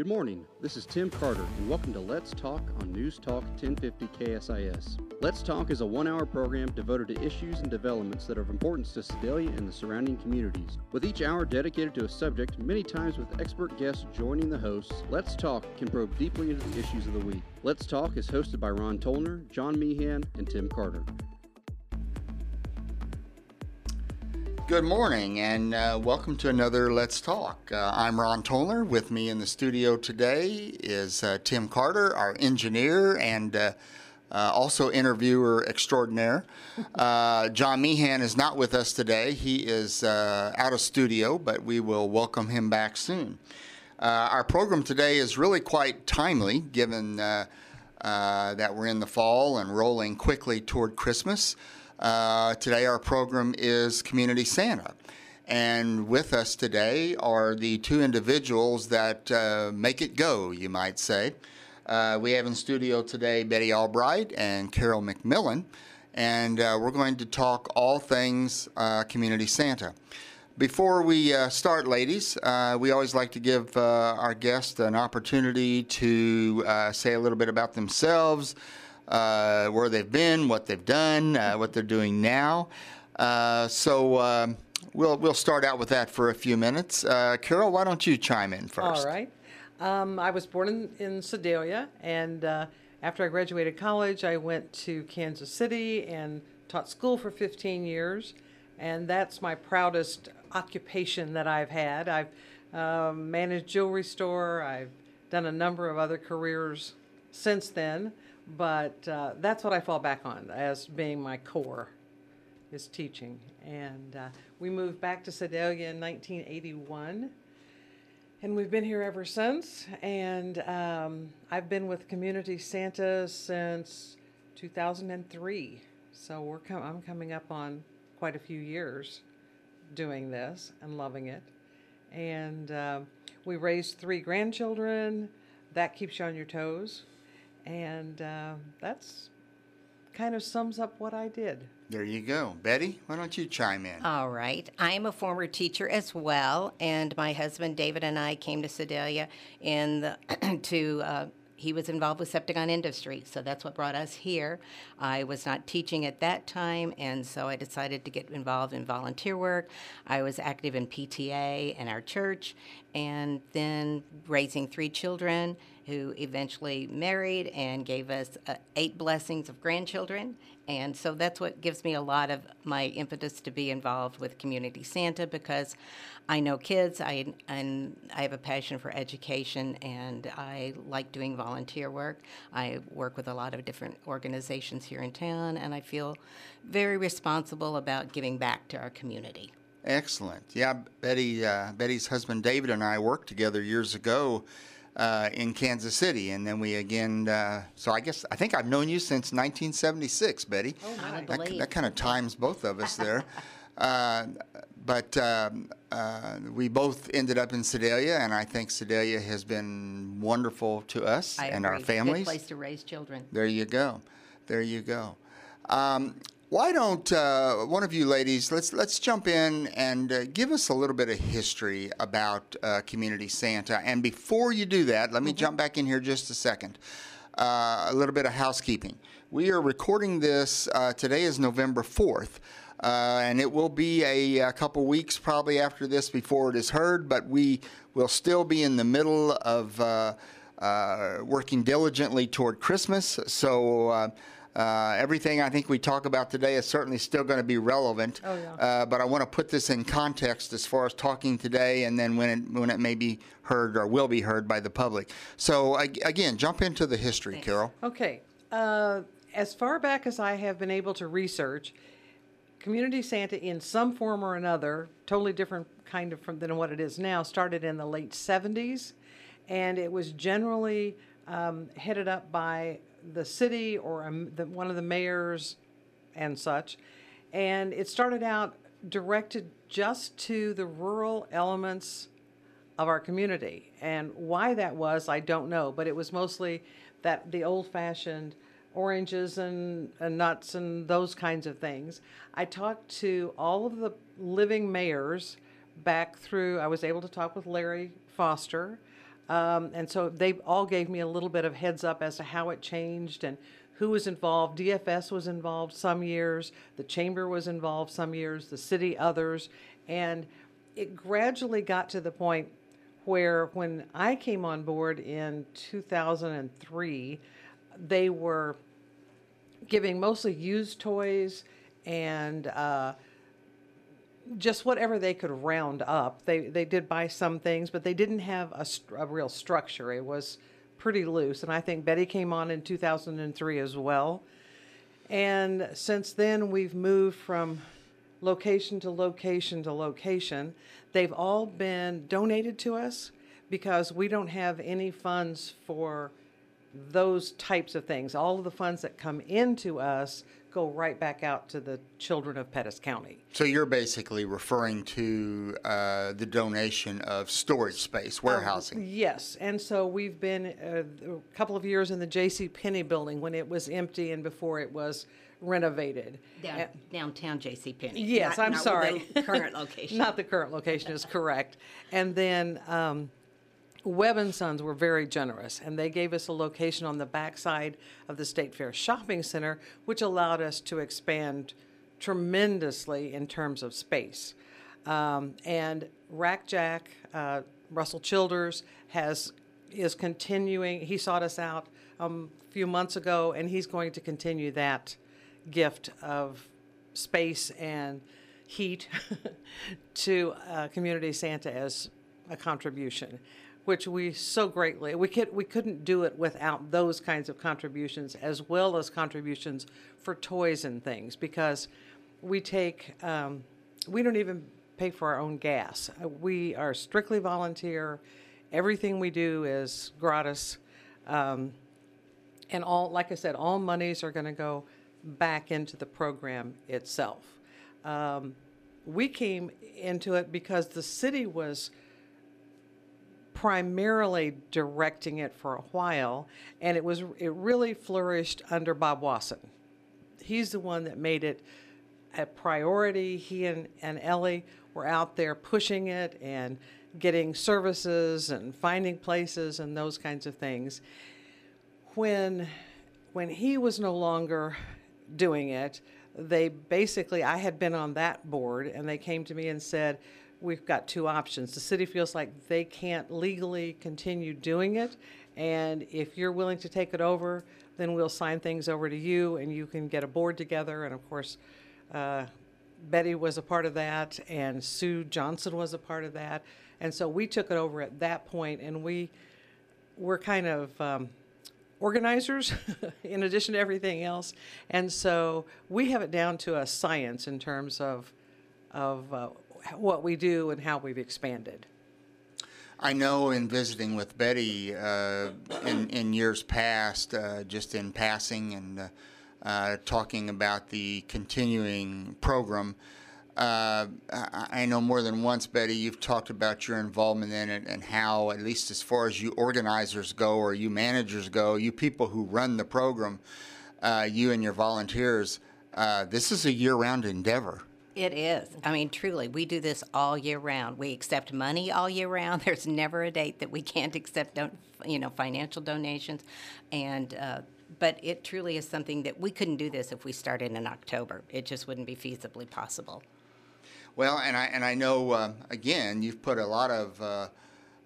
Good morning. This is Tim Carter, and welcome to Let's Talk on News Talk 1050 KSIS. Let's Talk is a one hour program devoted to issues and developments that are of importance to Sedalia and the surrounding communities. With each hour dedicated to a subject, many times with expert guests joining the hosts, Let's Talk can probe deeply into the issues of the week. Let's Talk is hosted by Ron Tollner, John Meehan, and Tim Carter. Good morning and uh, welcome to another Let's Talk. Uh, I'm Ron Tollner. With me in the studio today is uh, Tim Carter, our engineer and uh, uh, also interviewer extraordinaire. Uh, John Meehan is not with us today. He is out of studio, but we will welcome him back soon. our program today is really quite timely given that we're in the fall and rolling quickly toward Christmas. Uh, today, our program is Community Santa. And with us today are the two individuals that uh, make it go, you might say. Uh, we have in studio today Betty Albrecht and Carol McMillin, and uh, we're going to talk all things uh, Community Santa. Before we start, ladies, we always like to give our guests an opportunity to say a little bit about themselves, uh, where they've been, what they've done, uh, what they're doing now. Uh, so um, we'll we'll start out with that for a few minutes. Uh, Carol, why don't you chime in first? All right. Um, I was born in, in Sedalia, and uh, after I graduated college, I went to Kansas City and taught school for 15 years, and that's my proudest occupation that I've had. I've um, managed jewelry store. I've done a number of other careers since then. But uh, that's what I fall back on as being my core is teaching. And uh, we moved back to Sedalia in 1981. And we've been here ever since. And um, I've been with Community Santa since 2003. So we're com- I'm coming up on quite a few years doing this and loving it. And uh, we raised three grandchildren. That keeps you on your toes. And uh, that's kind of sums up what I did. There you go. Betty, why don't you chime in? All right. I am a former teacher as well, and my husband David and I came to Sedalia in the, to uh, he was involved with Septagon Industries, so that's what brought us here. I was not teaching at that time, and so I decided to get involved in volunteer work. I was active in PTA and our church, and then raising three children who eventually married and gave us uh, eight blessings of grandchildren. And so that's what gives me a lot of my impetus to be involved with Community Santa because I know kids, I, and I have a passion for education, and I like doing volunteer work. I work with a lot of different organizations here in town, and I feel very responsible about giving back to our community. Excellent. Yeah, Betty, uh, Betty's husband David and I worked together years ago uh, in Kansas City, and then we again. Uh, so I guess I think I've known you since 1976, Betty. Oh, my. That, that kind of times both of us there. Uh, but um, uh, we both ended up in Sedalia, and I think Sedalia has been wonderful to us I and agree. our families. Good place to raise children. There you go. There you go. Um, why don't uh, one of you ladies let's let's jump in and uh, give us a little bit of history about uh, Community Santa. And before you do that, let me mm-hmm. jump back in here just a second. Uh, a little bit of housekeeping. We are recording this uh, today is November fourth. Uh, and it will be a, a, couple weeks probably after this before it is heard, but we will still be in the middle of working diligently toward Christmas. So uh, everything I think we talk about today is certainly still going to be relevant. Oh, yeah. uh, but I want to put this in context as far as talking today and then when it, when it may be heard or will be heard by the public. So, again, jump into the history, Thanks. Carol. Okay. Uh, as far back as I have been able to research, Community Santa, in some form or another, totally different kind of from than what it is now, started in the late 70s, and it was generally um, headed up by the city or a, the, one of the mayors and such. And it started out directed just to the rural elements of our community. And why that was, I don't know, but it was mostly that the old fashioned oranges and, and, nuts and those kinds of things. I talked to all of the living mayors back through, I was able to talk with Larry Foster. Um, and so they all gave me a little bit of heads up as to how it changed and who was involved. DFS was involved some years, the chamber was involved some years, the city others. And it gradually got to the point where when I came on board in 2003, they were giving mostly used toys and uh, just whatever they could round up. They they did buy some things, but they didn't have a, a real structure. It was pretty loose, and I think Betty came on in 2003 as well. And since then, we've moved from location to location to location. They've all been donated to us because we don't have any funds for those types of things. All of the funds that come into us go right back out to the children of Pettis County. So you're basically referring to uh, the donation of storage space, warehousing. Yes, and so we've been uh, a couple of years in the J.C. Penney building when it was empty and before it was renovated. Down, downtown J.C. Penney. Yes, not, I'm not sorry. The current location. Not the current location is correct. And then um, Webb and Sons were very generous, and they gave us a location on the backside of the State Fair Shopping Center, which allowed us to expand tremendously in terms of space. Um, and Rack Jack, uh, Russell Childers, has is continuing. He sought us out um, a few months ago, and he's going to continue that gift of space and heat to uh, Community Santa as a contribution which we so greatly we could we couldn't do it without those kinds of contributions as well as contributions for toys and things because we take um, we don't even pay for our own gas. We are strictly volunteer. Everything we do is gratis. Um, and all like i said all monies are going to go back into the program itself. Um, we came into it because the city was primarily directing it for a while, and it was it really flourished under Bob Wasson. He's the one that made it a priority. He and, and Ellie were out there pushing it and getting services and finding places and those kinds of things. When when he was no longer doing it, they basically I had been on that board and they came to me and said, we've got two options. The city feels like they can't legally continue doing it, and if you're willing to take it over, then we'll sign things over to you, and you can get a board together. And of course, uh, Betty was a part of that, and Sue Johnson was a part of that, and so we took it over at that point, and we were kind of. Um, organizers in addition to everything else and so we have it down to a science in terms of of uh, what we do and how we've expanded. I know in visiting with Betty uh, in, in years past, uh, just in passing and uh, uh talking about the continuing program, uh, I know more than once, Betty, you've talked about your involvement in it and how, at least as far as you organizers go or you managers go, you people who run the program, uh, you and your volunteers, this is a year round endeavor. It is. I mean, truly, we do this all year round. We accept money all year round. There's never a date that we can't accept, you know, financial donations, and uh, but it truly is something that we couldn't do this if we started in October. It just wouldn't be feasibly possible. Well, and I and I know uh, again, you've put a lot of uh,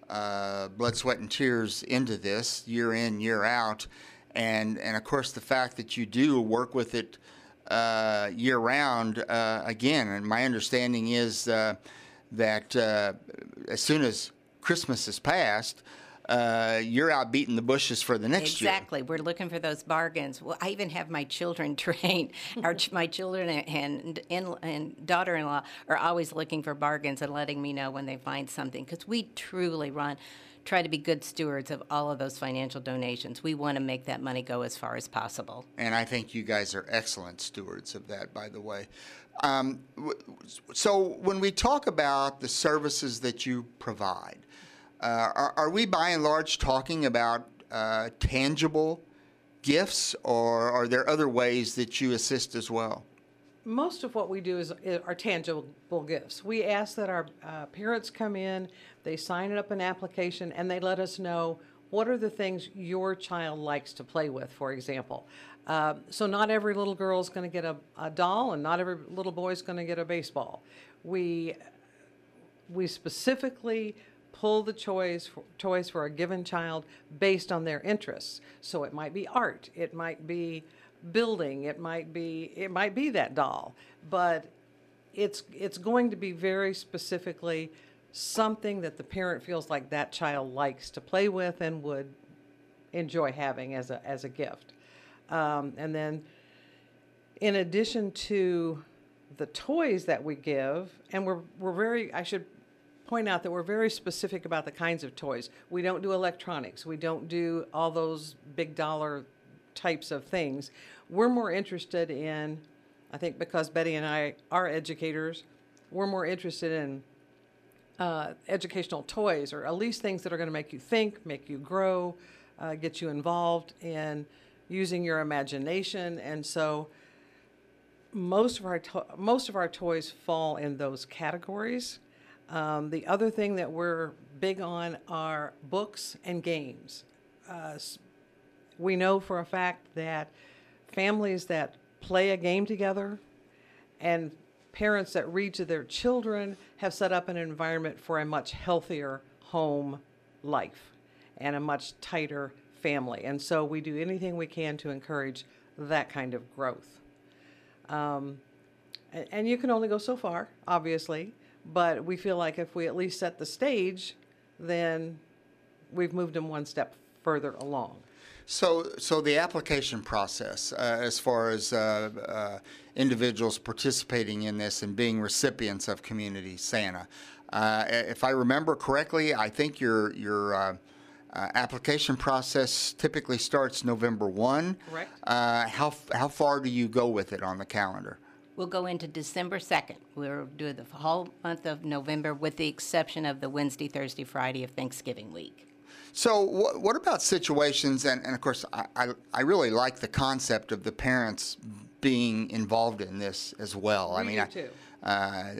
uh, blood, sweat, and tears into this year in, year out, and and of course the fact that you do work with it uh, year round uh, again. And my understanding is uh, that uh, as soon as Christmas is passed, uh, you're out beating the bushes for the next exactly. year. Exactly. We're looking for those bargains. Well, I even have my children trained. Our my children and and, and daughter-in-law are always looking for bargains and letting me know when they find something because we truly run try to be good stewards of all of those financial donations. We want to make that money go as far as possible. And I think you guys are excellent stewards of that, by the way. Um, so when we talk about the services that you provide, uh, are, are, we by and large talking about uh, tangible gifts, or are there other ways that you assist as well? Most of what we do is, is are tangible gifts. We ask that our uh, parents come in, they sign up an application, and they let us know what are the things your child likes to play with, for example. Uh, so not every little girl is going to get a, a doll, and not every little boy is going to get a baseball. We we specifically pull the toys for, toys for a given child based on their interests. So it might be art, it might be building, it might be it might be that doll, but it's it's going to be very specifically something that the parent feels like that child likes to play with and would enjoy having as a as a gift. Um, and then, in addition to the toys that we give, and we're we're very I should point out that we're very specific about the kinds of toys. We don't do electronics. We don't do all those big dollar types of things. We're more interested in, I think because Betty and I are educators, we're more interested in uh, educational toys or at least things that are going to make you think, make you grow, uh, get you involved in using your imagination. And so most of our to- most of our toys fall in those categories. Um, the other thing that we're big on are books and games. Uh, we know for a fact that families that play a game together and parents that read to their children have set up an environment for a much healthier home life and a much tighter family. And so we do anything we can to encourage that kind of growth. Um, and, and you can only go so far, obviously. But we feel like if we at least set the stage, then we've moved them one step further along. So, so the application process, uh, as far as uh, uh, individuals participating in this and being recipients of Community Santa, uh, if I remember correctly, I think your your uh, uh, application process typically starts November one. Correct. how how far do you go with it on the calendar? We'll go into December 2nd. We'll do the whole month of November with the exception of the Wednesday, Thursday, Friday of Thanksgiving week. So, wh- what about situations, and, and of course, I, I, I, really like the concept of the parents being involved in this as well. We I mean, I, too. Uh,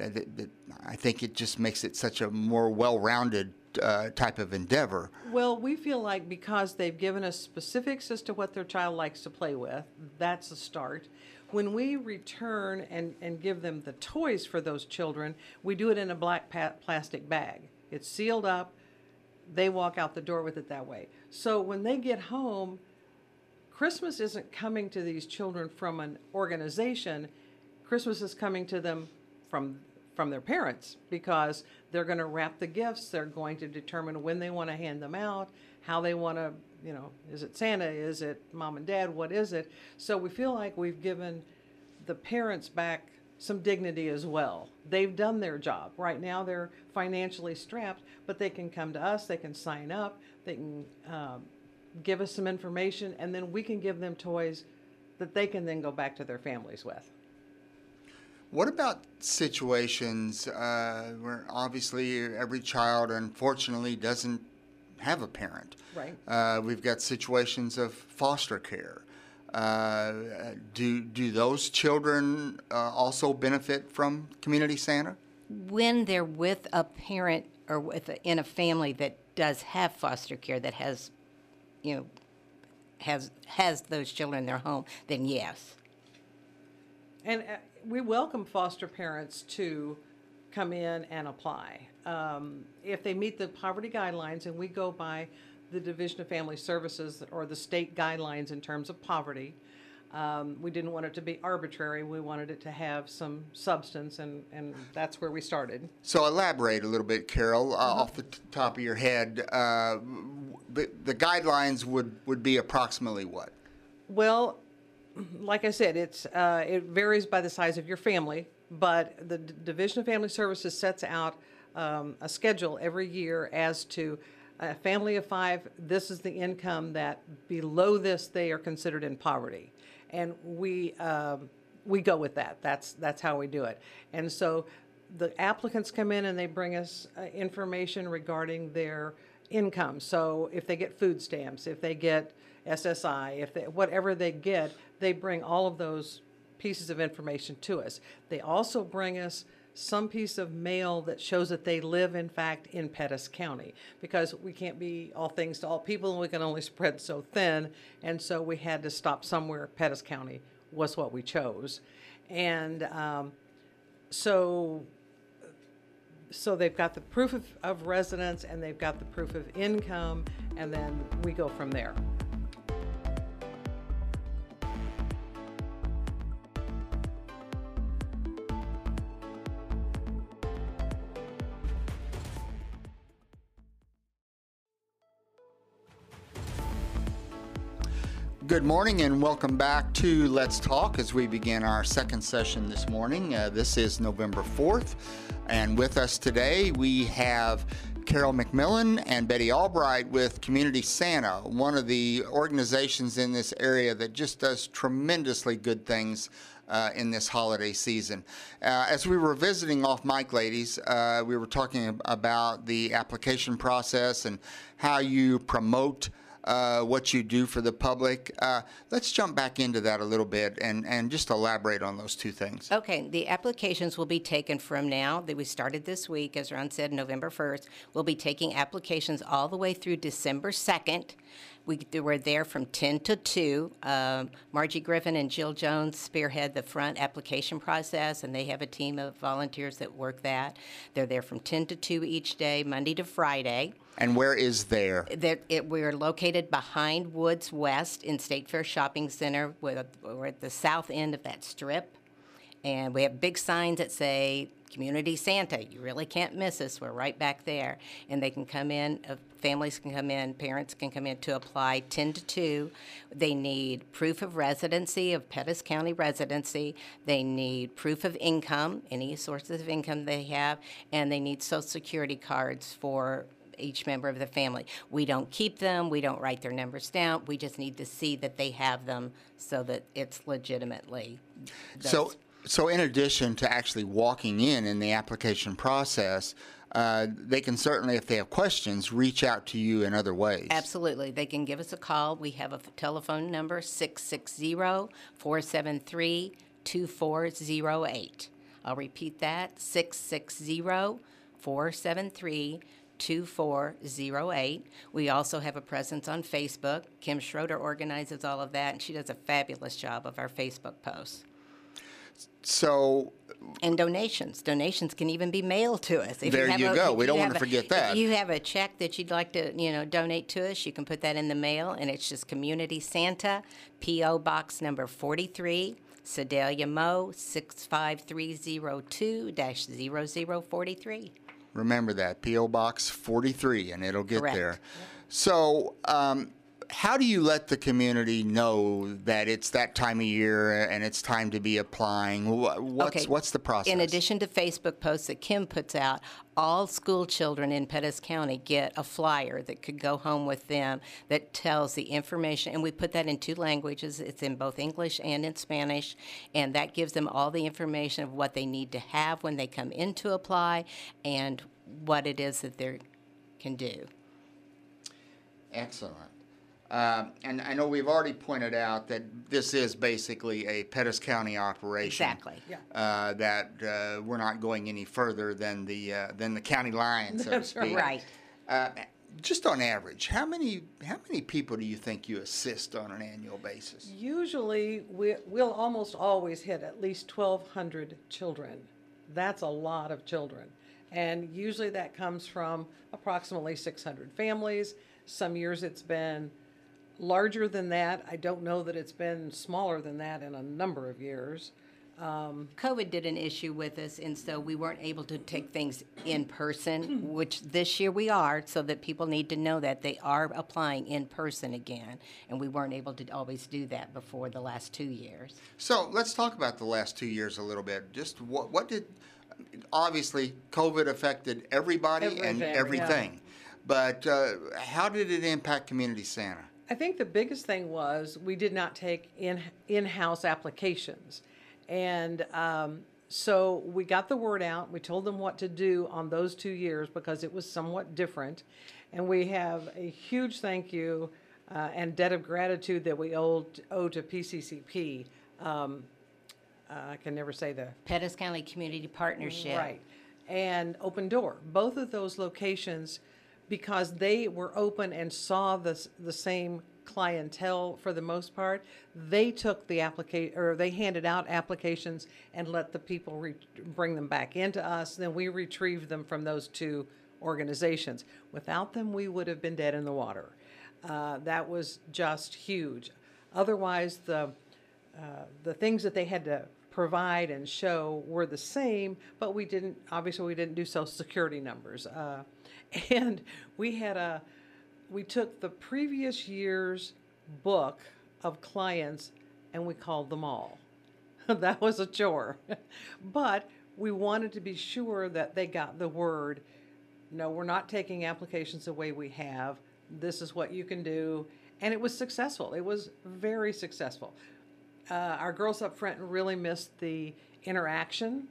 I think it just makes it such a more well rounded uh, type of endeavor. Well, we feel like because they've given us specifics as to what their child likes to play with, that's a start. When we return and, and give them the toys for those children, we do it in a black pa- plastic bag. It's sealed up. They walk out the door with it that way. So when they get home, Christmas isn't coming to these children from an organization. Christmas is coming to them from from their parents because they're going to wrap the gifts. They're going to determine when they want to hand them out, how they want to you know, is it Santa? Is it mom and dad? What is it? So we feel like we've given the parents back some dignity as well. They've done their job. Right now they're financially strapped, but they can come to us, they can sign up, they can um, give us some information, and then we can give them toys that they can then go back to their families with. What about situations uh, where obviously every child, unfortunately, doesn't have a parent. Right. Uh, we've got situations of foster care. Uh, do do those children uh, also benefit from Community Santa? When they're with a parent or with a, in a family that does have foster care that has, you know, has has those children in their home, then yes. And uh, we welcome foster parents to come in and apply. Um, if they meet the poverty guidelines, and we go by the Division of Family Services or the state guidelines in terms of poverty, um, we didn't want it to be arbitrary. We wanted it to have some substance, and, and that's where we started. So elaborate a little bit, Carol, uh, uh-huh. off the t- top of your head. Uh, the, the guidelines would, would be approximately what? Well, like I said, it's uh, it varies by the size of your family but the D- Division of Family Services sets out um, a schedule every year as to a family of five, this is the income that below this they are considered in poverty. And we, um, we go with that. That's, that's how we do it. And so the applicants come in and they bring us uh, information regarding their income. So if they get food stamps, if they get SSI, if they, whatever they get, they bring all of those pieces of information to us. They also bring us some piece of mail that shows that they live, in fact, in Pettis County, because we can't be all things to all people, and we can only spread so thin. And so we had to stop somewhere. Pettis County was what we chose, and um, so so they've got the proof of, of residence and they've got the proof of income, and then we go from there. Good morning and welcome back to Let's Talk as we begin our second session this morning. Uh, this is November 4th, and with us today we have Carol McMillin and Betty Albrecht with Community Santa, one of the organizations in this area that just does tremendously good things uh, in this holiday season. Uh, as we were visiting off mic, ladies, uh, we were talking about the application process and how you promote uh, what you do for the public. Uh, let's jump back into that a little bit and, and just elaborate on those two things. Okay, the applications will be taken from now that we started this week, as Ron said, November 1st. We'll be taking applications all the way through December 2nd. We were there from 10 to 2. Um, Margie Griffin and Jill Jones spearhead the front application process, and they have a team of volunteers that work that. They're there from 10 to 2 each day, Monday to Friday. And where is there? That it, we're located behind Woods West in State Fair Shopping Center. We're at the south end of that strip. And we have big signs that say Community Santa. You really can't miss us. We're right back there. And they can come in, uh, families can come in, parents can come in to apply 10 to 2. They need proof of residency, of Pettis County residency. They need proof of income, any sources of income they have. And they need social security cards for each member of the family. We don't keep them, we don't write their numbers down, we just need to see that they have them so that it's legitimately. So, so in addition to actually walking in in the application process, uh, they can certainly, if they have questions, reach out to you in other ways. Absolutely. They can give us a call. We have a telephone number 660 473 2408. I'll repeat that 660 473 2408. We also have a presence on Facebook. Kim Schroeder organizes all of that, and she does a fabulous job of our Facebook posts. So, And donations. Donations can even be mailed to us. If There have you a- go. We you don't wanna a- forget that. If you have a check that you'd like to, you know, donate to us, you can put that in the mail, and it's just Community Santa, P.O. Box number 43, Sedalia Mo, 65302-0043. remember that P.O. Box 43, and it'll get Correct. there. So, um, how do you let the community know that it's that time of year and it's time to be applying? What's, Okay. what's the process? In addition to Facebook posts that Kim puts out, all school children in Pettis County get a flyer that could go home with them that tells the information, and we put that in two languages. It's in both English and in Spanish, and that gives them all the information of what they need to have when they come in to apply and what it is that they can do. Excellent. Um, and I know we've already pointed out that this is basically a Pettis County operation. Exactly. Yeah. Uh, that uh, we're not going any further than the uh, than the county line, so That's to speak. Right. Uh, just on average, how many how many people do you think you assist on an annual basis? Usually, we, we'll almost always hit at least 1,200 children. That's a lot of children. And usually that comes from approximately 600 families. Some years it's been larger than that. I don't know that it's been smaller than that in a number of years. COVID did an issue with us, and so we weren't able to take things in person, which this year we are, so that people need to know that they are applying in person again. And we weren't able to always do that before the last two years. So let's talk about the last two years a little bit. Just what what did obviously COVID affected everybody and Everything, yeah. but uh, how did it impact Community Santa? I think the biggest thing was we did not take in in-house applications, and um, so we got the word out. We told them what to do on those two years because it was somewhat different, and we have a huge thank you uh, and debt of gratitude that we owe owe to PCCP. Um, uh, I can never say the Pettis County Community Partnership. Right. And Open Door. Both of those locations, because they were open and saw the, the same clientele for the most part, they took the applica, or they handed out applications and let the people re- bring them back into us. Then we retrieved them from those two organizations. Without them, we would have been dead in the water. Uh, that was just huge. Otherwise, the uh, the things that they had to provide and show were the same, but we didn't, obviously, we didn't do social security numbers. Uh, and we had a, we took the previous year's book of clients and we called them all. that was a chore. but we wanted to be sure that they got the word no, we're not taking applications the way we have. This is what you can do. And it was successful. It was very successful. Uh, our girls up front really missed the interaction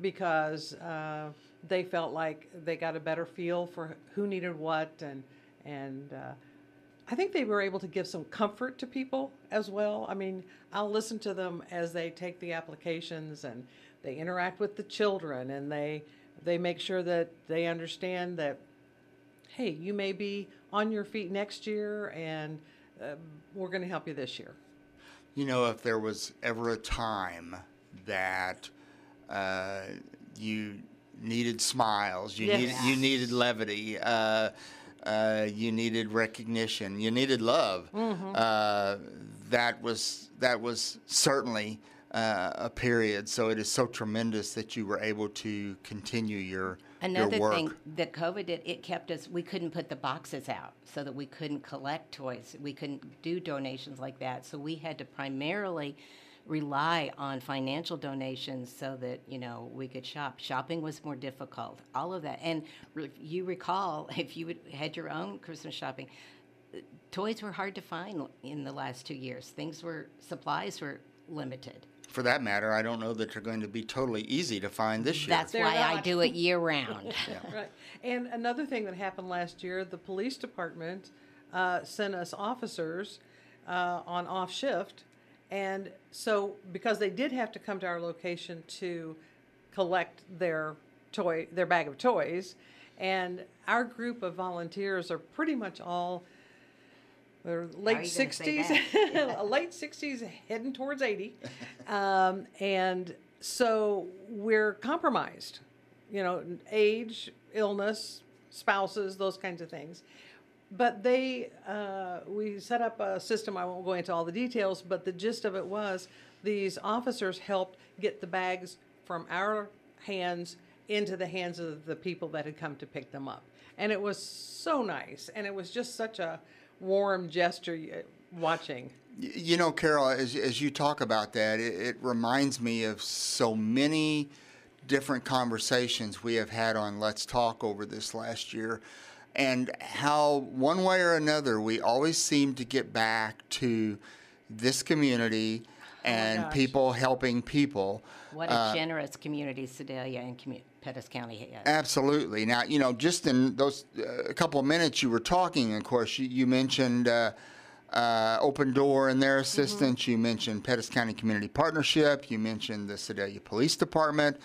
because uh, they felt like they got a better feel for who needed what and and uh, I think they were able to give some comfort to people as well. I mean, I'll listen to them as they take the applications and they interact with the children and they they make sure that they understand that hey, you may be on your feet next year and uh, we're going to help you this year. You know, if there was ever a time that uh, you needed smiles, you Yes. needed you needed levity, uh, uh, you needed recognition, you needed love. Uh, that was that was certainly uh, a period. So it is so tremendous that you were able to continue your Another your work. thing that COVID did, it kept us, we couldn't put the boxes out so that we couldn't collect toys. We couldn't do donations like that. So we had to primarily rely on financial donations so that, you know, we could shop. Shopping was more difficult, all of that. And re- you recall, if you would, had your own Christmas shopping, uh, toys were hard to find in the last two years. Things were, supplies were limited. For that matter, I don't know that they're going to be totally easy to find this year. That's They're why I do it year round. Right. And another thing that happened last year, the police department uh, sent us officers uh, on off shift. And so, because they did have to come to our location to collect their toy, their bag of toys, and our group of volunteers are pretty much all they're late you gonna say sixties, that? late sixties, heading towards eighty, um, and so we're compromised. You know, age, illness, spouses, those kinds of things. But they, uh, we set up a system. I won't go into all the details, but the gist of it was these officers helped get the bags from our hands into the hands of the people that had come to pick them up. And it was so nice. And it was just such a warm gesture watching. You know, Carol, as, as you talk about that, it, it reminds me of so many different conversations we have had on Let's Talk over this last year, and how one way or another we always seem to get back to this community and gosh. people helping people. What a generous community Sedalia and commu- Pettis County has. Absolutely. Now, you know, just in those uh, a couple of minutes you were talking, of course, you, you mentioned uh, uh, Open Door and their assistance. You mentioned Pettis County Community Partnership. You mentioned the Sedalia Police Department.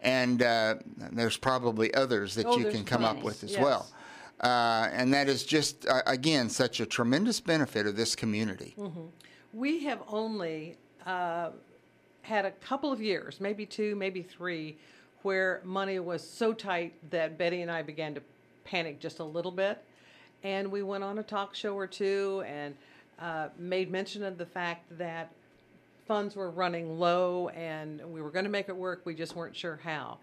And uh, there's probably others that Oh, you can come up with as Yes. well. Uh, and that is just, uh, again, such a tremendous benefit of this community. We have only uh, had a couple of years, maybe two, maybe three, where money was so tight that Betty and I began to panic just a little bit. And we went on a talk show or two and uh, made mention of the fact that funds were running low and we were going to make it work. We just weren't sure how.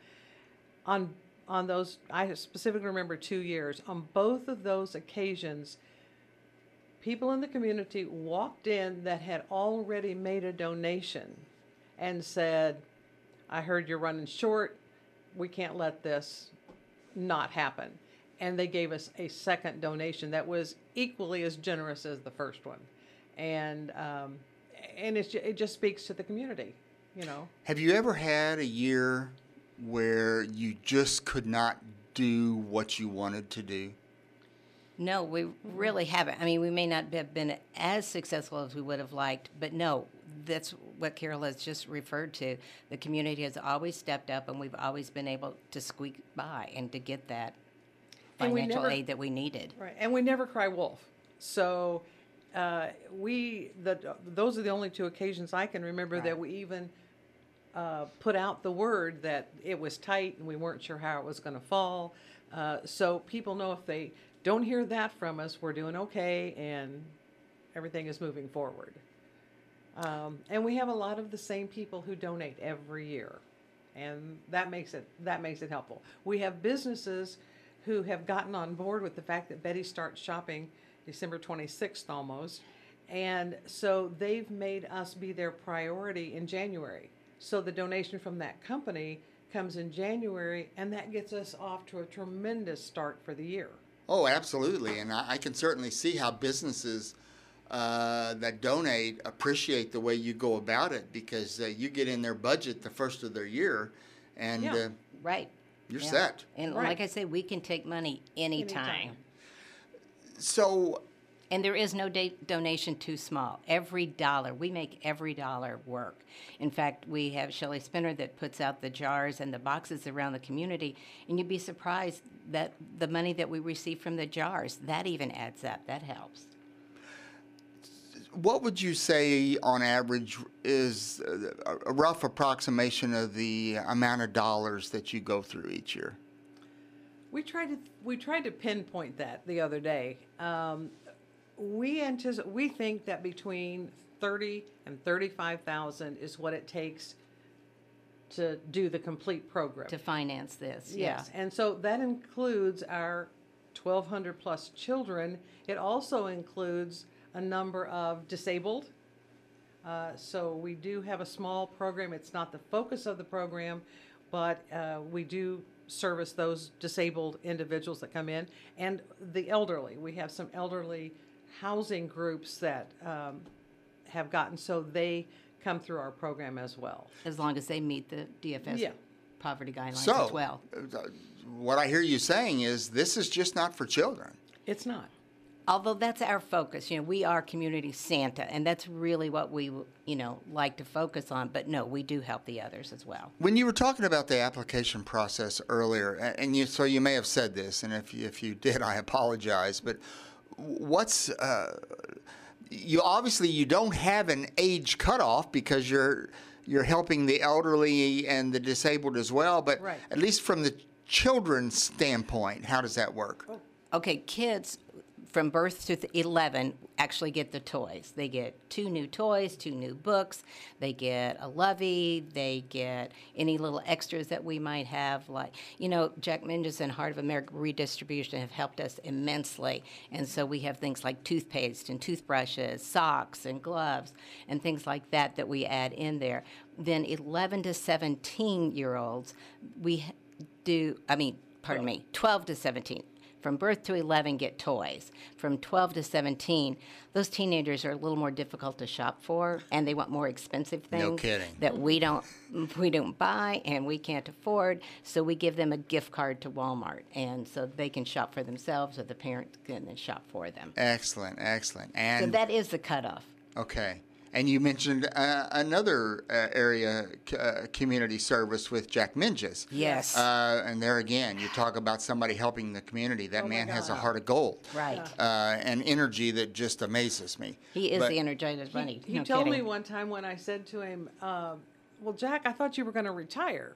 On on those, I specifically remember two years. On both of those occasions, people in the community walked in that had already made a donation and said, I heard you're running short. We can't let this not happen. And they gave us a second donation that was equally as generous as the first one. And, um, and it just speaks to the community, you know. Have you ever had a year where you just could not do what you wanted to do? No, we really haven't. I mean, we may not have been as successful as we would have liked, but no, that's what Carol has just referred to. The community has always stepped up, and we've always been able to squeak by and to get that financial never- aid that we needed. Right, and we never cry wolf. So uh, we the those are the only two occasions I can remember that we even uh, put out the word that it was tight and we weren't sure how it was going to fall. Uh, so people know if they don't hear that from us, we're doing okay and everything is moving forward. Um, and we have a lot of the same people who donate every year, and that makes it that makes it helpful. We have businesses who have gotten on board with the fact that Betty starts shopping December 26th almost, and so they've made us be their priority in January. So the donation from that company comes in January, and that gets us off to a tremendous start for the year. Oh, absolutely. And I, I can certainly see how businesses uh, that donate appreciate the way you go about it because uh, you get in their budget the first of their year and Yeah. uh, Right. you're Yeah. set. And Right. like I say, we can take money anytime. Anytime. So, And there is no da- donation too small. Every dollar, we make every dollar work. In fact, we have Shelley Spinner that puts out the jars and the boxes around the community, and you'd be surprised that the money that we receive from the jars, that even adds up. That helps. what would you say on average is uh, a a rough approximation of the amount of dollars that you go through each year? We tried to we tried to pinpoint that the other day. Um, we anticipate we think that between thirty and thirty five thousand is what it takes to do the complete program. To finance this, Yes, yeah. and so that includes our twelve hundred plus children. It also includes a number of disabled. Uh, so we do have a small program. It's not the focus of the program, but uh, we do service those disabled individuals that come in and the elderly. We have some elderly housing groups that um, have gotten so they come through our program as well. As long as they meet the DFS Yeah. poverty guidelines So, as well. uh, what I hear you saying is this is just not for children. It's not. although that's our focus you know we are community santa and that's really what we you know like to focus on but no we do help the others as well When you were talking about the application process earlier, a- and you so you may have said this, and if you, if you did, I apologize. But what's uh, you obviously you don't have an age cutoff because you're you're helping the elderly and the disabled as well. But Right. at least from the children's standpoint, how does that work? okay kids from birth to th- 11 actually get the toys. They get two new toys two new books. They get a lovey. They get any little extras that we might have like you know jack minges and heart of america redistribution have helped us immensely. And so we have things like toothpaste and toothbrushes socks and gloves and things like that that we add in there. Then 11 to 17 year olds we do i mean pardon me 12 to 17 from birth to 11 get toys from 12 to 17 those teenagers are a little more difficult to shop for and they want more expensive things No kidding. that we don't we don't buy and we can't afford so we give them a gift card to walmart and so they can shop for themselves or the parent can then shop for them Excellent, excellent. And so And that is the cutoff Okay. And you mentioned uh, another uh, area c- uh, community service with Jack Minges. Yes. Uh, and there again, you talk about somebody helping the community. That Oh man has a heart of gold. Right. Uh, and energy that just amazes me. he is But- the energizer bunny He no told me one time when I said to him, uh, "Well, Jack, I thought you were going to retire,"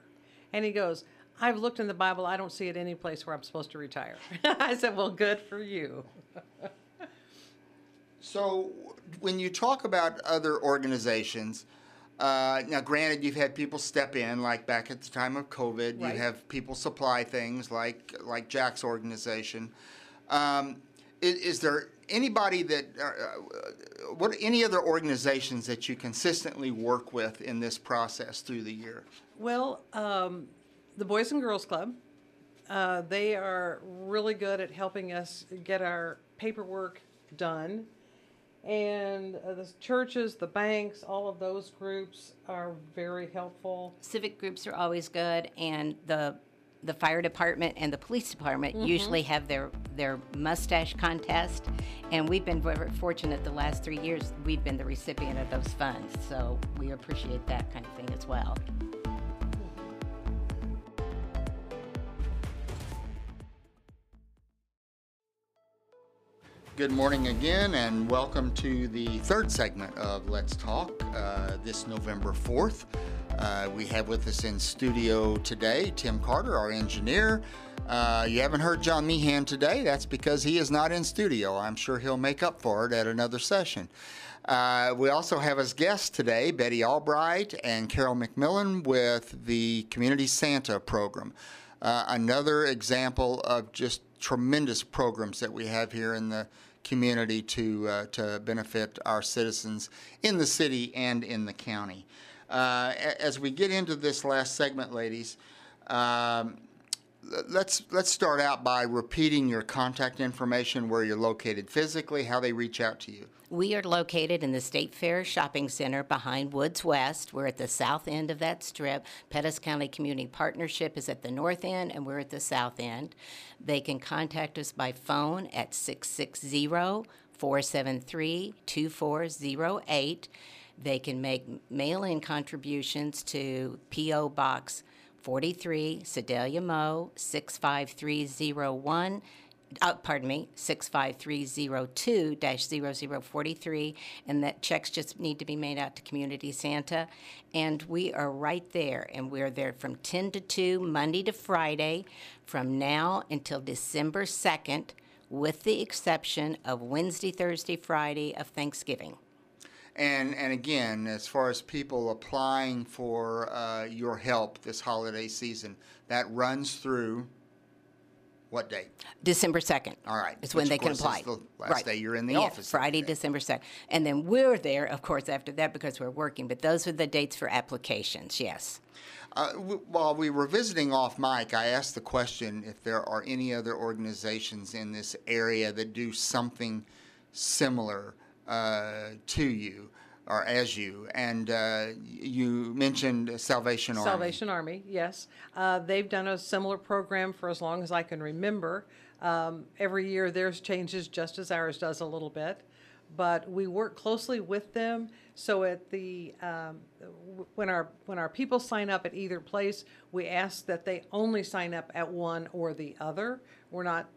and he goes, "I've looked in the Bible. I don't see it any place where I'm supposed to retire." I said, "Well, good for you." So, when you talk about other organizations, uh, now granted, you've had people step in, like back at the time of COVID. Right. You have people supply things, like like Jack's organization. Um, is, is there anybody that, uh, uh, what any other organizations that you consistently work with in this process through the year? Well, um, the Boys and Girls Club, uh, they are really good at helping us get our paperwork done. And uh, the churches, the banks, all of those groups are very helpful. civic groups are always good and the the fire department and the police department usually have their their mustache contest, and we've been very fortunate the last three years. We've been the recipient of those funds, so we appreciate that kind of thing as well. Good morning again, and welcome to the third segment of Let's Talk uh, this November 4th. Uh, we have with us in studio today Tim Carter, our engineer. Uh, you haven't heard John Meehan today. That's because he is not in studio. I'm sure he'll make up for it at another session. Uh, we also have as guests today Betty Albrecht and Carol McMillin with the Community Santa program. Uh, another example of just tremendous programs that we have here in the community to uh, to benefit our citizens in the city and in the county. Uh, as we get into this last segment, ladies, um, let's let's start out by repeating your contact information, where you're located physically, how they reach out to you. We are located in the State Fair Shopping Center behind Woods West. We're at the south end of that strip. Pettis County Community Partnership is at the north end, and we're at the south end. They can contact us by phone at 660 473 2408. They can make mail in contributions to P.O. Box 43, Sedalia Mo 65301 uh, pardon me, 65302-0043, and that checks just need to be made out to Community Santa. And we are right there, and we're there from 10 to 2, Monday to Friday, from now until December 2nd, with the exception of Wednesday, Thursday, Friday of Thanksgiving. And and again, as far as people applying for uh, your help this holiday season, that runs through what date? December 2nd. All right, Is when which, they of can course, is apply. the last right. day you're in the Yeah, office that Friday, day. December 2nd. And then we're there, of course, after that because we're working. But those are the dates for applications, yes. Uh, w- while we were visiting off mic, I asked the question if there are any other organizations in this area that do something similar uh, to you or as you, and uh, you mentioned Salvation Army. Salvation Army, yes. Uh, they've done a similar program for as long as I can remember. Um, every year theirs changes just as ours does a little bit, but we work closely with them. So at the um, when our when our people sign up at either place, we ask that they only sign up at one or the other. We're not,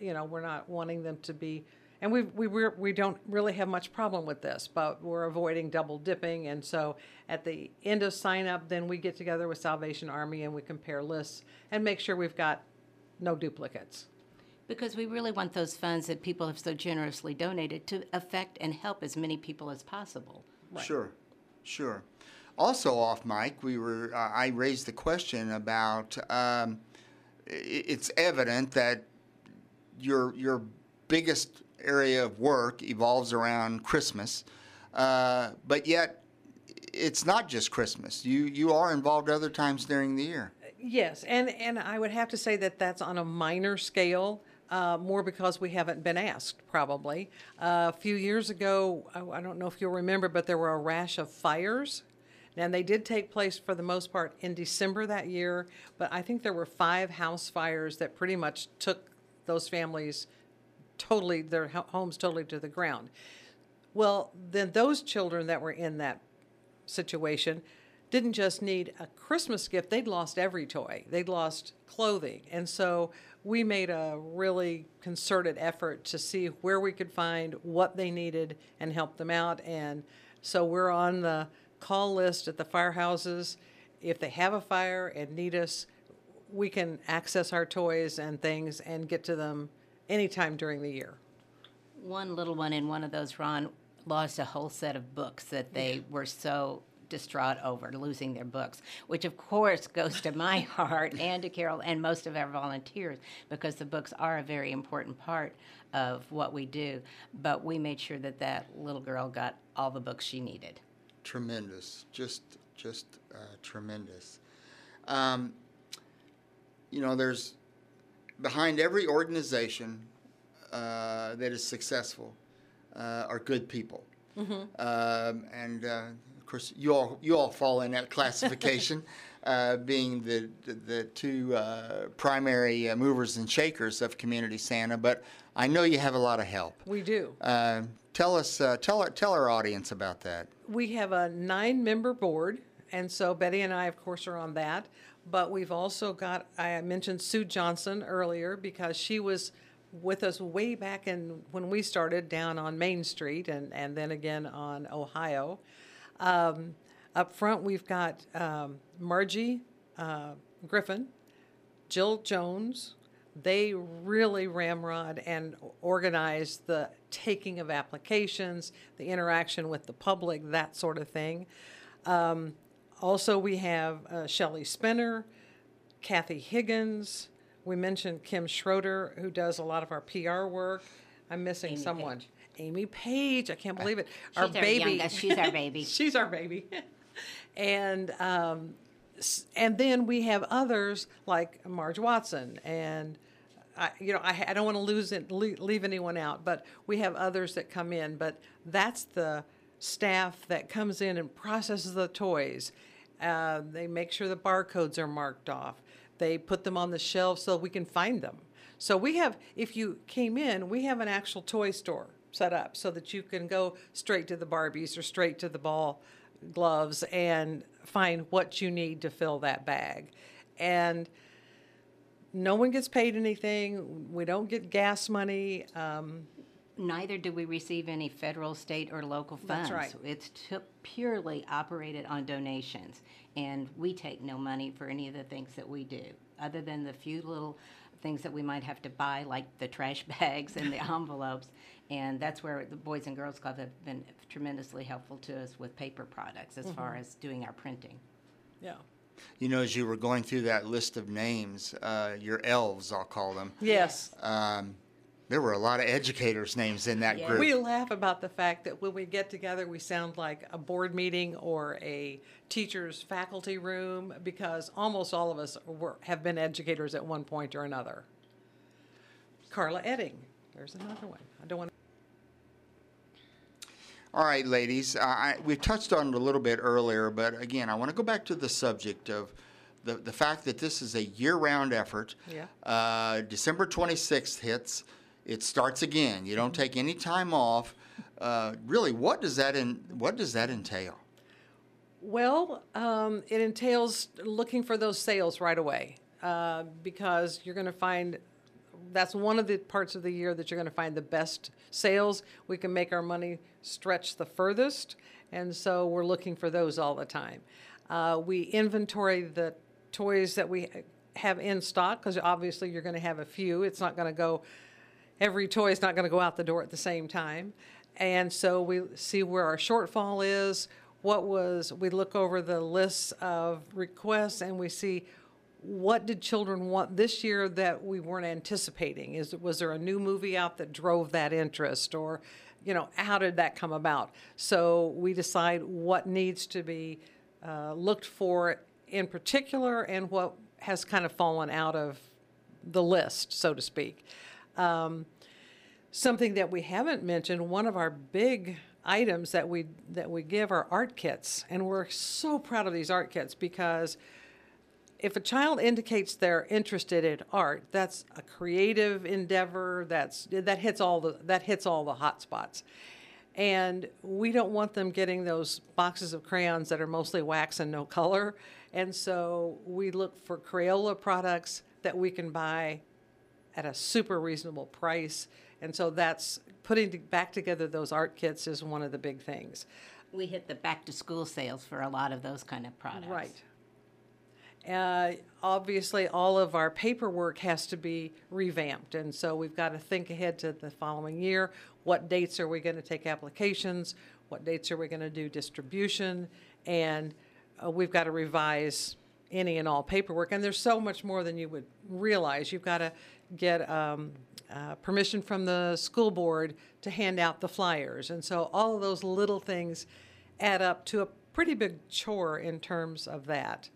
you know, we're not wanting them to be and we we we're, we don't really have much problem with this, but we're avoiding double dipping. And so at the end of sign up, then we get together with Salvation Army and we compare lists and make sure we've got no duplicates. Because we really want those funds that people have so generously donated to affect and help as many people as possible. Sure, sure. Also, off mic, we were. Uh, I raised the question about. Um, it's evident that your your biggest area of work evolves around Christmas, uh, but yet it's not just Christmas. You you are involved other times during the year. Yes, and and I would have to say that that's on a minor scale, uh, more because we haven't been asked. Probably uh, a few years ago, I, I don't know if you'll remember, but there were a rash of fires, and they did take place for the most part in December that year. But I think there were five house fires that pretty much took those families totally their homes totally to the ground. Well, then those children that were in that situation didn't just need a Christmas gift, they'd lost every toy. They'd lost clothing. And so we made a really concerted effort to see where we could find what they needed and help them out. And so we're on the call list at the firehouses. If they have a fire and need us, we can access our toys and things and get to them anytime during the year. One little one in one of those, Ron, lost a whole set of books that they were so distraught over losing their books, which of course goes to my heart and to Carol and most of our volunteers because the books are a very important part of what we do. But we made sure that that little girl got all the books she needed. Tremendous, just just uh, tremendous. Um, you know, there's behind every organization uh, that is successful uh, are good people, um, and uh, of course, you all you all fall in that classification. uh, being the the, the two uh, primary uh, movers and shakers of Community Santa, but I know you have a lot of help. We do. Tell us, uh, tell our tell our audience about that. We have a nine-member board, and so Betty and I, of course, are on that. But we've also got, I mentioned Sue Johnson earlier because she was with us way back in when we started down on Main Street and, and then again on Ohio. Um, up front, we've got um, Margie uh, Griffin, Jill Jones. They really ramrod and organize the taking of applications, the interaction with the public, that sort of thing. Um, also, we have uh, Shelley Spinner, Kathy Higgins. We mentioned Kim Schroeder, who does a lot of our PR work. I'm missing Amy someone. Page. Amy Page. I can't believe it. She's our youngest. She's our baby. She's our baby. and um, and then we have others like Marge Watson and. I, you know, I, I don't want to lose it, leave anyone out, but we have others that come in. But that's the staff that comes in and processes the toys. Uh, they make sure the barcodes are marked off. They put them on the shelf so we can find them. So we have, if you came in, we have an actual toy store set up so that you can go straight to the Barbies or straight to the ball gloves and find what you need to fill that bag. And no one gets paid anything. We don't get gas money. Um, Neither do we receive any federal, state, or local funds. That's right. It's t- purely operated on donations, and we take no money for any of the things that we do, other than the few little things that we might have to buy, like the trash bags and the envelopes. And that's where the Boys and Girls Club have been tremendously helpful to us with paper products as far Mm-hmm. as doing our printing. yeah. You know, as you were going through that list of names, uh, your elves, I'll call them. Yes. Um, there were a lot of educators' names in that Yeah. group. We laugh about the fact that when we get together, we sound like a board meeting or a teacher's faculty room because almost all of us were, have been educators at one point or another. Carla Edding, there's another one. I don't want All right, ladies. Uh, I, we've touched on it a little bit earlier, but again, I want to go back to the subject of the, the fact that this is a year round effort. Yeah. Uh, December 26th hits, it starts again. You don't take any time off. Uh, really, what does that in, what does that entail? Well, um, it entails looking for those sales right away uh, because you're going to find that's one of the parts of the year that you're going to find the best sales. We can make our money stretch the furthest, and so we're looking for those all the time. Uh, we inventory the toys that we have in stock because obviously you're going to have a few. It's not going to go every toy is not going to go out the door at the same time. And so we see where our shortfall is. What was, we look over the lists of requests and we see what did children want this year that we weren't anticipating? Is, was there a new movie out that drove that interest? Or, you know, how did that come about? So we decide what needs to be uh, looked for in particular and what has kind of fallen out of the list, so to speak. Um, something that we haven't mentioned, one of our big items that we that we give are art kits, and we're so proud of these art kits because if a child indicates they're interested in art, that's a creative endeavor. That's that hits all the that hits all the hot spots. And we don't want them getting those boxes of crayons that are mostly wax and no color. And so we look for Crayola products that we can buy at a super reasonable price. And so that's putting to- back together those art kits is one of the big things. We hit the back to school sales for a lot of those kind of products. Right. Uh, obviously, all of our paperwork has to be revamped, and so we've got to think ahead to the following year. What dates are we going to take applications? What dates are we going to do distribution? And uh, we've got to revise any and all paperwork. And there's so much more than you would realize. You've got to get um, uh, permission from the school board to hand out the flyers, and so all of those little things add up to a pretty big chore in terms of that.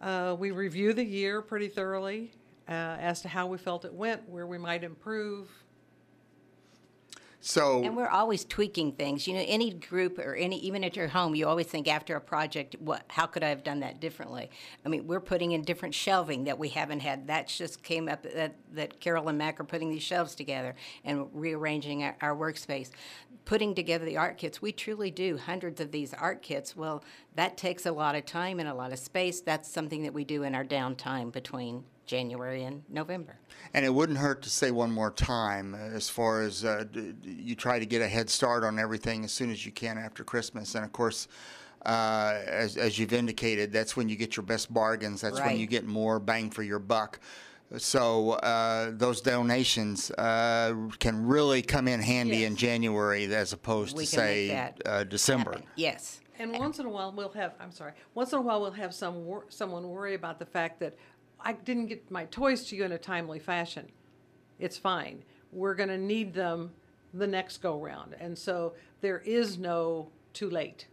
Uh, we review the year pretty thoroughly uh, as to how we felt it went, where we might improve. So And we're always tweaking things. You know, any group or any even at your home, you always think after a project, what how could I have done that differently? I mean, we're putting in different shelving that we haven't had. That just came up that that Carol and Mac are putting these shelves together and rearranging our, our workspace. Putting together the art kits, we truly do hundreds of these art kits. Well, that takes a lot of time and a lot of space. That's something that we do in our downtime between January and November. And it wouldn't hurt to say one more time uh, as far as uh, d- d- you try to get a head start on everything as soon as you can after Christmas. And of course, uh, as, as you've indicated, that's when you get your best bargains. That's when Right. you get more bang for your buck. So uh, those donations uh, can really come in handy in Yes. January as opposed We to can make say that uh, December. happen. Yes. And once in a while, we'll have, I'm sorry, once in a while, we'll have some, wor- someone worry about the fact that I didn't get my toys to you in a timely fashion. It's fine. We're gonna need them the next go-round. And so there is no too late.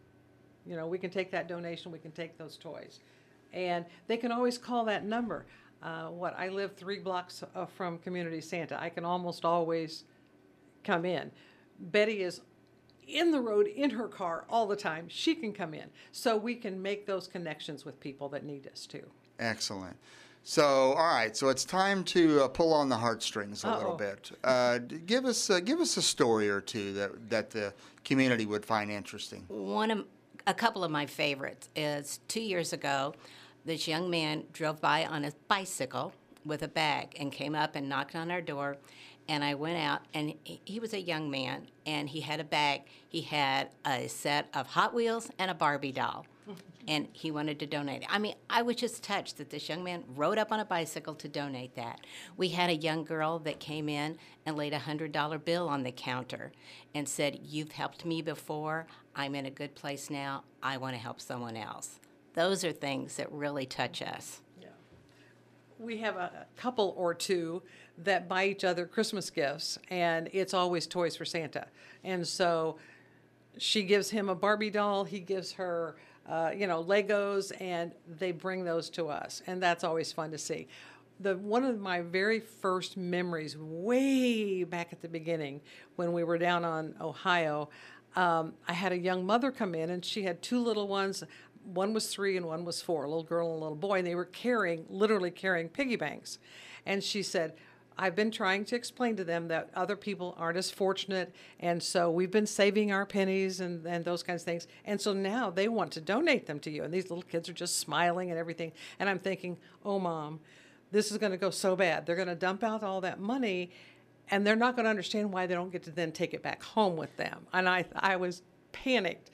You know, we can take that donation, we can take those toys. And they can always call that number. Uh, what, I live three blocks uh, from Community Santa. I can almost always come in. Betty is in the road in her car all the time. She can come in. So we can make those connections with people that need us too. Excellent. So, all right. So it's time to uh, pull on the heartstrings a little Uh-oh. bit. Uh, give us uh, give us a story or two that that the community would find interesting. One of a couple of my favorites is two years ago, this young man drove by on a bicycle with a bag and came up and knocked on our door. And I went out, and he- he was a young man, and he had a bag. He had a set of Hot Wheels and a Barbie doll, and he wanted to donate. I mean, I was just touched that this young man rode up on a bicycle to donate that. We had a young girl that came in and laid a hundred dollar bill on the counter and said, "You've helped me before. I'm in a good place now. I want to help someone else." Those are things that really touch us. We have a couple or two that buy each other Christmas gifts, and it's always toys for Santa. And so she gives him a Barbie doll, he gives her, uh, you know, Legos, and they bring those to us, and that's always fun to see. The one of my very first memories, way back at the beginning, when we were down on Ohio, um, I had a young mother come in, and she had two little ones. One was three and one was four, a little girl and a little boy, and they were carrying, literally carrying piggy banks. And she said, I've been trying to explain to them that other people aren't as fortunate, and so we've been saving our pennies and, and those kinds of things. And so now they want to donate them to you. And these little kids are just smiling and everything. And I'm thinking, oh, mom, this is going to go so bad. They're going to dump out all that money, and they're not going to understand why they don't get to then take it back home with them. And I, I was panicked.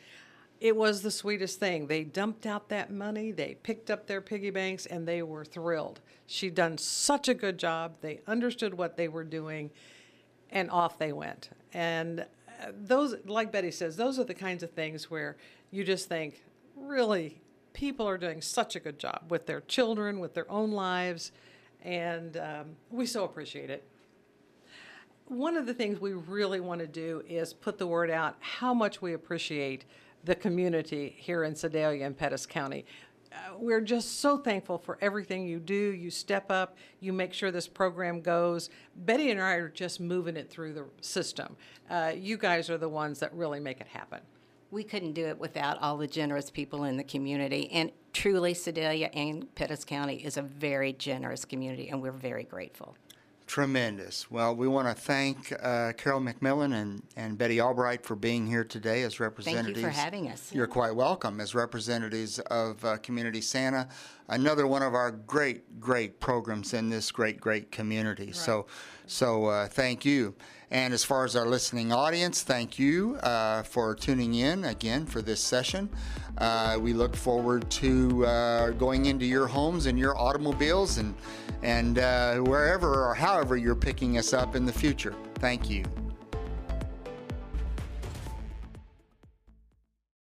It was the sweetest thing. They dumped out that money, they picked up their piggy banks, and they were thrilled. She'd done such a good job. They understood what they were doing, and off they went. And uh, those, like Betty says, those are the kinds of things where you just think, really, people are doing such a good job with their children, with their own lives, and um, we so appreciate it one of the things we really want to do is put the word out how much we appreciate the community here in Sedalia and Pettis County. Uh, we're just so thankful for everything you do. You step up, you make sure this program goes. Betty and I are just moving it through the system. Uh, you guys are the ones that really make it happen. We couldn't do it without all the generous people in the community. And truly, Sedalia and Pettis County is a very generous community, and we're very grateful. Tremendous. Well, we want to thank uh, Carol McMillin and, and Betty Albrecht for being here today as representatives. Thank you for having us. You're quite welcome as representatives of uh, Community Santa, another one of our great, great programs in this great, great community. So, so uh, thank you. And as far as our listening audience, thank you uh, for tuning in again for this session. Uh, we look forward to uh, going into your homes and your automobiles and and uh, wherever or however you're picking us up in the future. Thank you.